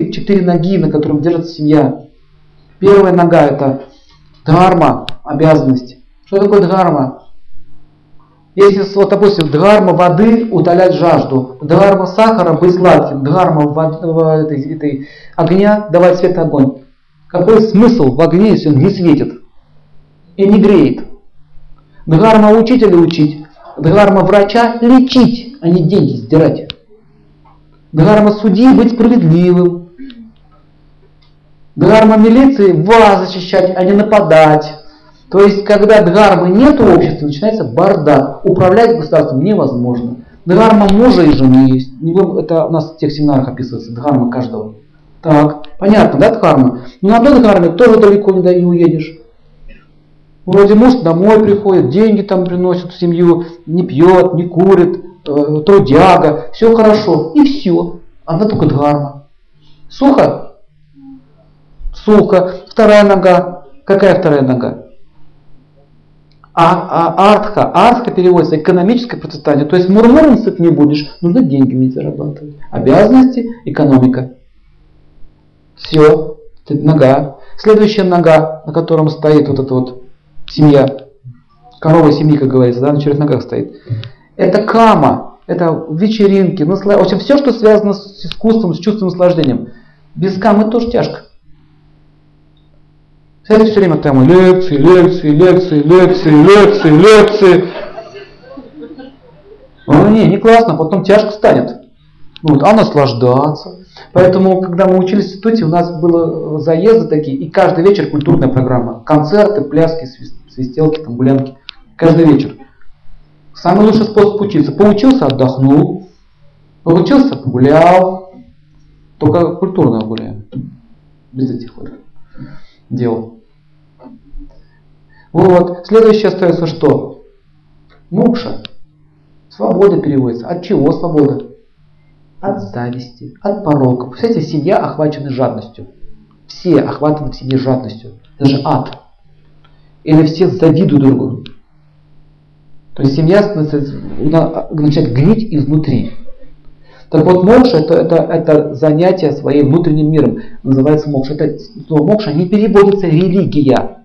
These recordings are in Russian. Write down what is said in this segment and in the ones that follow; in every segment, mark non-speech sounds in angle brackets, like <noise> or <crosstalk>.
четыре ноги, на которых держится семья. Первая нога это дхарма, обязанность. Что такое дхарма? Если, вот, допустим, дхарма воды утолять жажду, дхарма сахара быть сладким, дхарма этой, этой, огня давать свет огонь. Какой смысл в огне, если он не светит и не греет? Дхарма учителя учить, дхарма врача лечить, а не деньги сдирать. Дхарма судьи быть справедливым. Дхарма милиции вас защищать, а не нападать. То есть, когда дхармы нет в обществе, начинается бардак. Управлять государством невозможно. Дхарма мужа и жены есть. Это у нас в тех семинарах описывается, дхарма каждого. Так, понятно, да, дхарма? Но на одной дхарме тоже далеко не уедешь. Вроде муж домой приходит, деньги там приносит в семью, не пьет, не курит, э, трудяга, все хорошо. И все. Одна только дхарма. Сухо? Сухо. Вторая нога. Какая вторая нога? А, а артха, артха переводится экономическое процветание. То есть мурмурницать не будешь, нужно деньги мне зарабатывать. Обязанности, экономика. Все, нога. Следующая нога, на котором стоит вот эта вот семья, корова семьи, как говорится, да, на четырех ногах стоит. Это кама, это вечеринки, наслад... в общем, все, что связано с искусством, с чувством наслаждением. Без камы тоже тяжко. Сядете все время там лекции, лекции, лекции, лекции, лекции, лекции. Ну не, не классно, потом тяжко станет. Вот, а наслаждаться. Поэтому, когда мы учились в институте, у нас было заезды такие, и каждый вечер культурная программа. Концерты, пляски, свистелки, там, гулянки. Каждый вечер. Самый лучший способ учиться. Поучился, отдохнул. Поучился, погулял. Только культурно гуляем. Без этих вот дел. Вот. Следующее остается что? Мукша. Свобода переводится. От чего свобода? От зависти, от пороков. Кстати, семья охвачена жадностью. Все охвачены в семье жадностью. Это же ад. Или все завидуют друг другу. То есть семья начинает гнить изнутри. Так вот, мокша это, это, это занятие своим внутренним миром. Называется мокша. Это слово мокша не переводится религия.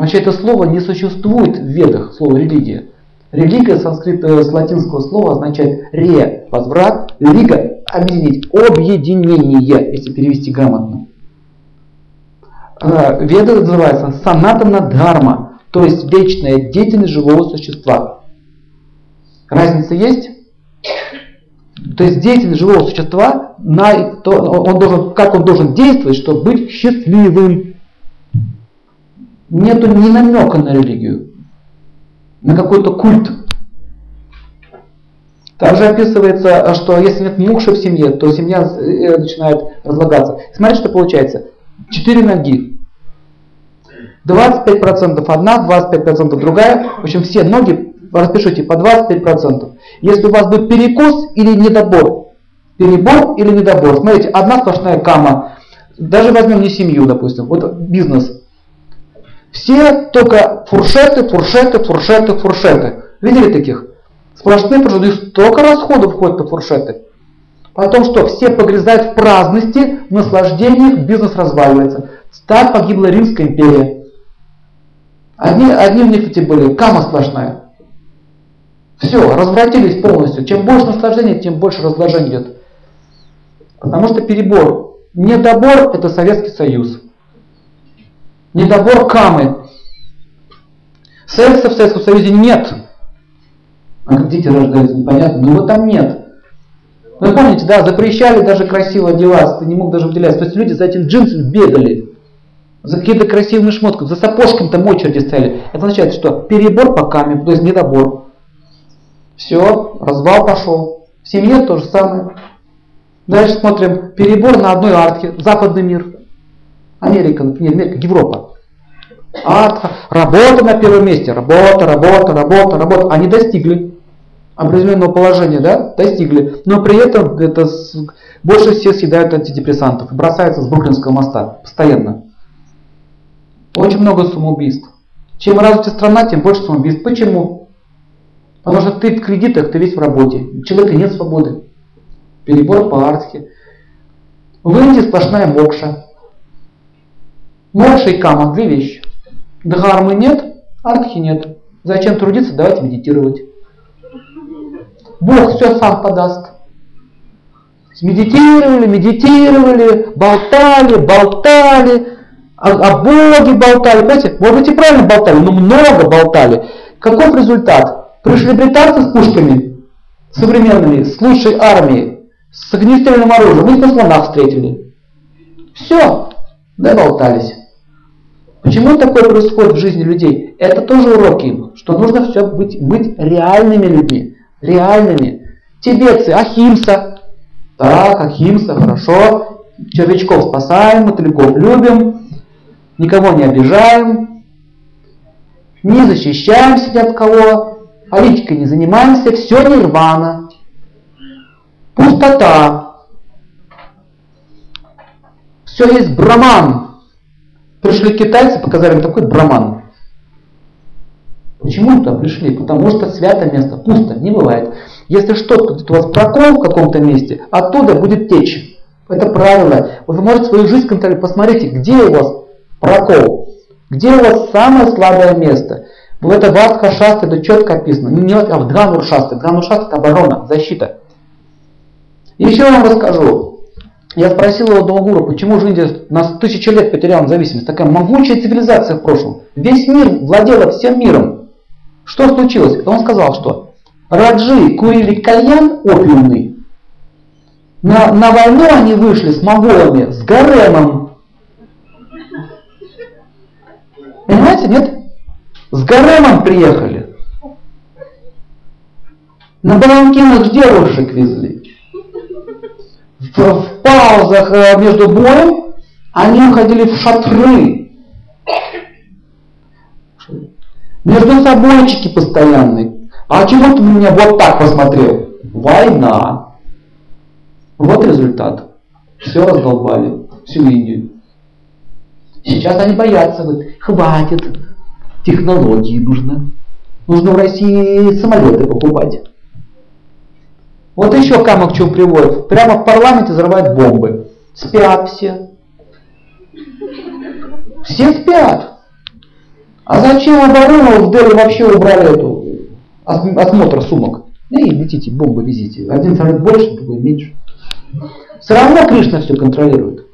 Вообще это слово не существует в ведах, слово религия. Религия санскрит, э, с латинского слова означает ре, возврат, лига, объединить, объединение, если перевести грамотно. Э, веда называется санатана дхарма, то есть вечная деятельность живого существа. Разница есть? То есть деятельность живого существа, на, то, он должен, как он должен действовать, чтобы быть счастливым. Нету ни намека на религию, на какой-то культ. Также описывается, что если нет мукши в семье, то семья э, начинает разлагаться. Смотрите, что получается. Четыре ноги. 25% одна, 25% другая. В общем, все ноги распишите по 25%. Если у вас будет перекос или недобор, перебор или недобор, смотрите, одна сплошная кама, даже возьмем не семью, допустим, вот бизнес. Все только фуршеты, фуршеты, фуршеты, фуршеты. Видели таких? Сплошные продают столько расходов входит на фуршеты. Потом что? Все погрязают в праздности, в наслаждениях, бизнес разваливается. Так погибла Римская империя. Одни, одни у них эти были, кама сплошная. Все, развратились полностью. Чем больше наслаждения, тем больше разложения идет. Потому что перебор. Недобор – это Советский Союз. Недобор камы. Секса в Советском Союзе нет. А как дети рождаются, непонятно. Но его там нет. Вы помните, да, запрещали даже красиво одеваться, ты не мог даже выделяться. То есть люди за этим джинсом бегали. За какие-то красивые шмотки, за сапожками там очереди стояли. Это означает, что перебор по каме, то есть недобор. Все, развал пошел. В семье то же самое. Дальше смотрим. Перебор на одной артке. Западный мир. Америка, например, Америка, Европа. Артха. Работа на первом месте. Работа, работа, работа, работа. Они достигли определенного положения, да? Достигли. Но при этом это больше всех съедают антидепрессантов. Бросаются с Бруклинского моста. Постоянно. Очень много самоубийств. Чем развитая страна, тем больше самоубийств. Почему? Потому что ты в кредитах, ты весь в работе. У человека нет свободы. Перебор по артхе. В Индии сплошная мокша. Мокша и кама – две вещи. Дхармы нет, артхи нет. Зачем трудиться? Давайте медитировать. Бог все сам подаст. Медитировали, медитировали, болтали, болтали, о, о Боге болтали, понимаете? Может быть и правильно болтали, но много болтали. Каков результат? Пришли британцы с пушками современными, с лучшей армией, с огнестрельным оружием, мы их на слонах встретили. Все, доболтались. Почему такое происходит в жизни людей? Это тоже уроки им, что нужно все быть, быть реальными людьми. Реальными. Тибетцы, Ахимса. Так, Ахимса, хорошо. Червячков спасаем, мотыльков любим. Никого не обижаем. Не защищаемся ни от кого. Политикой не занимаемся. Все нирвана. Пустота. Все есть браман. Пришли китайцы, показали им такой браман. Почему туда пришли? Потому что святое место пусто, не бывает. Если что-то, у вас прокол в каком-то месте, оттуда будет течь. Это правило. Вы можете свою жизнь контролировать. Посмотрите, где у вас прокол, где у вас самое слабое место. В это Вастха Шаста это четко описано. Не а в Дганур Шаста. Дганур Шаста это оборона, защита. Еще вам расскажу. Я спросил его Долгура, почему же Индия на тысячи лет потеряла независимость? Такая могучая цивилизация в прошлом. Весь мир владела всем миром. Что случилось? Он сказал, что Раджи курили кальян опиумный. На, на войну они вышли с моголами, с гаремом. Понимаете, нет? С гаремом приехали. На баланкинах девушек везли в, в паузах э, между боем они уходили в шатры. Между собойчики постоянные. А чего ты меня вот так посмотрел? Война. Вот результат. Все раздолбали. Всю Индию. Сейчас они боятся. Говорят, хватит. Технологии нужно. Нужно в России самолеты покупать. Вот еще камок чего приводит. Прямо в парламенте взрывают бомбы. Спят все. Все спят. А зачем оборону в Дели вообще убрали эту осмотр сумок? И летите, бомбы везите. Один самолет больше, другой меньше. Все равно Кришна все контролирует.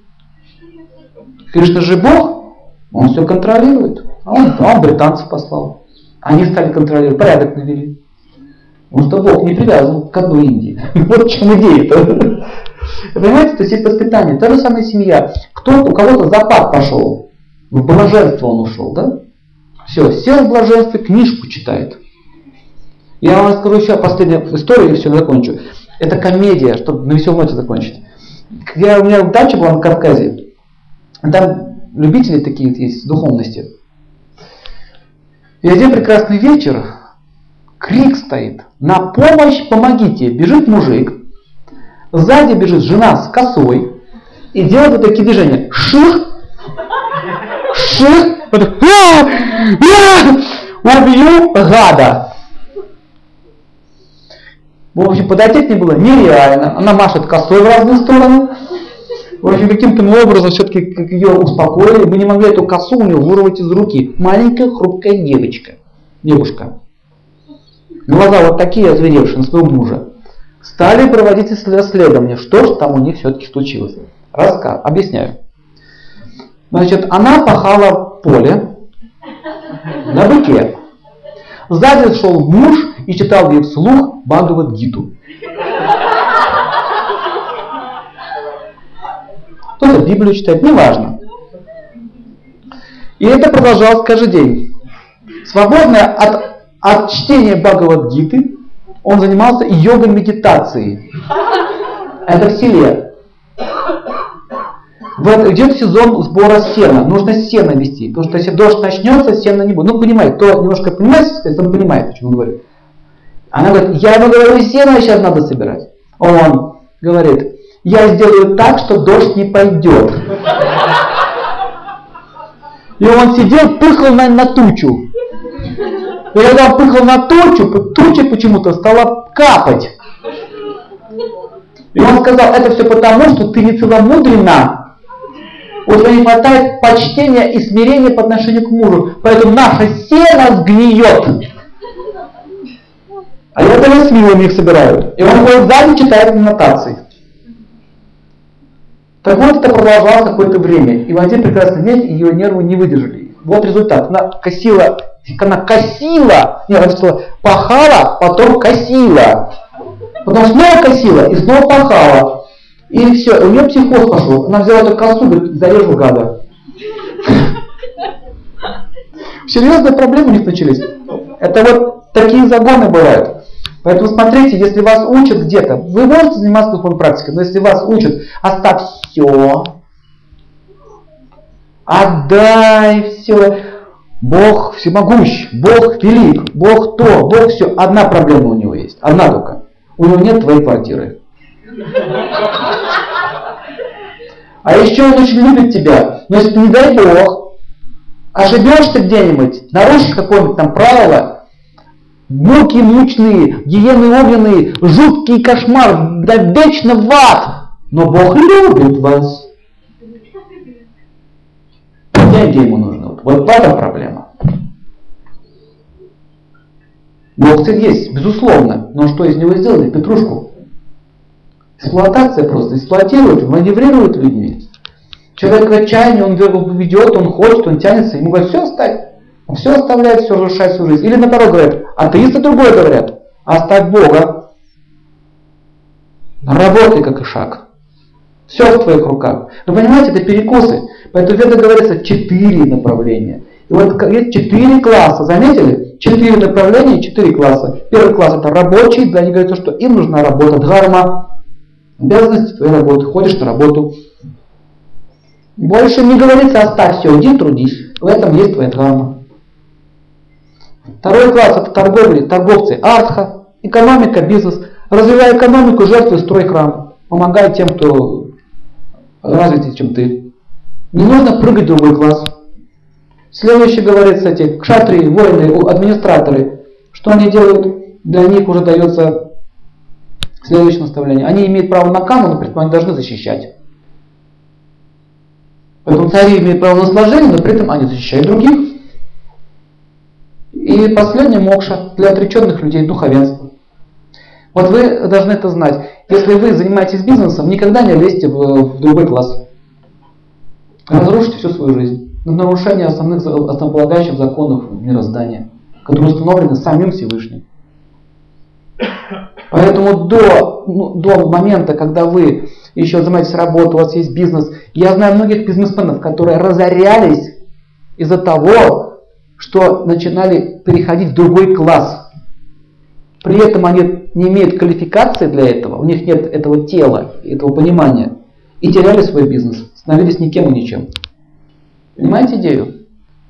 Кришна же Бог, он все контролирует. А он, он британцев послал. Они стали контролировать, порядок навели. Потому что Бог не привязан к одной Индии. <laughs> Вот в чем идея-то. Понимаете, то есть есть воспитание. Та же самая семья. Кто, у кого-то запад пошел. В блаженство он ушел, да? Все, сел в блаженстве, книжку читает. Я вам расскажу еще последнюю историю и все закончу. Это комедия, чтобы на веселой ноте закончить. Я, у меня дача была на Кавказе. Там любители такие есть духовности. И один прекрасный вечер Крик стоит. На помощь помогите. Бежит мужик. Сзади бежит жена с косой. И делает вот такие движения. Ших. Ших. Убью гада. В общем, подойти к ней было нереально. Она машет косой в разные стороны. В общем, каким-то образом все-таки ее успокоили. Мы не могли эту косу у нее вырвать из руки. Маленькая хрупкая девочка. Девушка глаза вот такие озверевшие на своего мужа, стали проводить исследования, что же там у них все-таки случилось. Рассказ, объясняю. Значит, она пахала поле на быке. Сзади шел муж и читал ей вслух Бхагавад Гиту. Кто-то Библию читает, неважно. И это продолжалось каждый день. Свободная от от чтения Бхагавадгиты он занимался йогой медитацией. Это в селе. В, идет сезон сбора сена. Нужно сено вести. Потому что если дождь начнется, сена не будет. Ну, понимает, кто немножко понимает, он понимает, о чем он говорит. Она говорит, я ему говорю, сено сейчас надо собирать. Он говорит, я сделаю так, что дождь не пойдет. И он сидел, пыхал на, на тучу. И когда он пыхал на тучу, туча почему-то стала капать. И он сказал, это все потому, что ты не целомудрена. У тебя не хватает почтения и смирения по отношению к мужу. Поэтому наше сено сгниет. А это с вилами их собирают. И он ходит сзади, читает нотации. Так вот, это продолжалось какое-то время. И в один прекрасный день ее нервы не выдержали. Вот результат. Она косила, она косила, нет, она сказала, пахала, потом косила. Потом снова косила и снова пахала. И все, у нее психоз пошел. Она взяла эту косу, говорит, зарежу гада. Серьезные проблемы у них начались. Это вот такие загоны бывают. Поэтому смотрите, если вас учат где-то, вы можете заниматься духовной практикой, но если вас учат, оставь все, отдай все, Бог всемогущ, Бог велик, Бог то, Бог все. Одна проблема у него есть, одна только. У него нет твоей квартиры. А еще он очень любит тебя. Но если ты, не дай Бог, ошибешься где-нибудь, нарушишь какое-нибудь там правило, Муки мучные, гиены огненные, жуткий кошмар, да вечно в ад. Но Бог любит вас. Деньги ему нужны. Вот в этом проблема. Цель есть, безусловно. Но что из него сделали? Петрушку. Эксплуатация просто. Эксплуатируют, маневрируют людьми. Человек в отчаянии, он ведет, он хочет, он тянется, ему говорят, все оставь. Все оставляет, все разрушает свою жизнь. Или наоборот говорят, атеисты другое говорят, оставь Бога. Работай как и шаг. Все в твоих руках. Вы понимаете, это перекосы. Поэтому веда говорится четыре направления. И вот есть четыре класса, заметили? Четыре направления, четыре класса. Первый класс это рабочий, да, они говорят, что им нужна работа, дхарма, обязанности твоей работы, ходишь на работу. Больше не говорится, оставь все, иди трудись. В этом есть твоя дхарма. Второй класс это торговли, торговцы, артха, экономика, бизнес. Развивай экономику, жертвуй, строй храм. Помогай тем, кто развитый, чем ты. Не нужно прыгать в другой класс. Следующий говорится эти кшатрии, воины, администраторы. Что они делают? Для них уже дается следующее наставление. Они имеют право на каму, но при этом они должны защищать. Поэтому цари имеют право на сложение, но при этом они защищают других. И последнее мокша для отреченных людей духовенство. Вот вы должны это знать. Если вы занимаетесь бизнесом, никогда не лезьте в, в другой класс. Разрушите всю свою жизнь. На нарушение основных основополагающих законов мироздания, которые установлены самим Всевышним. Поэтому до, ну, до момента, когда вы еще занимаетесь работой, у вас есть бизнес, я знаю многих бизнесменов, которые разорялись из-за того, что начинали переходить в другой класс. При этом они не имеют квалификации для этого, у них нет этого тела, этого понимания. И теряли свой бизнес, становились никем и ничем. Понимаете идею?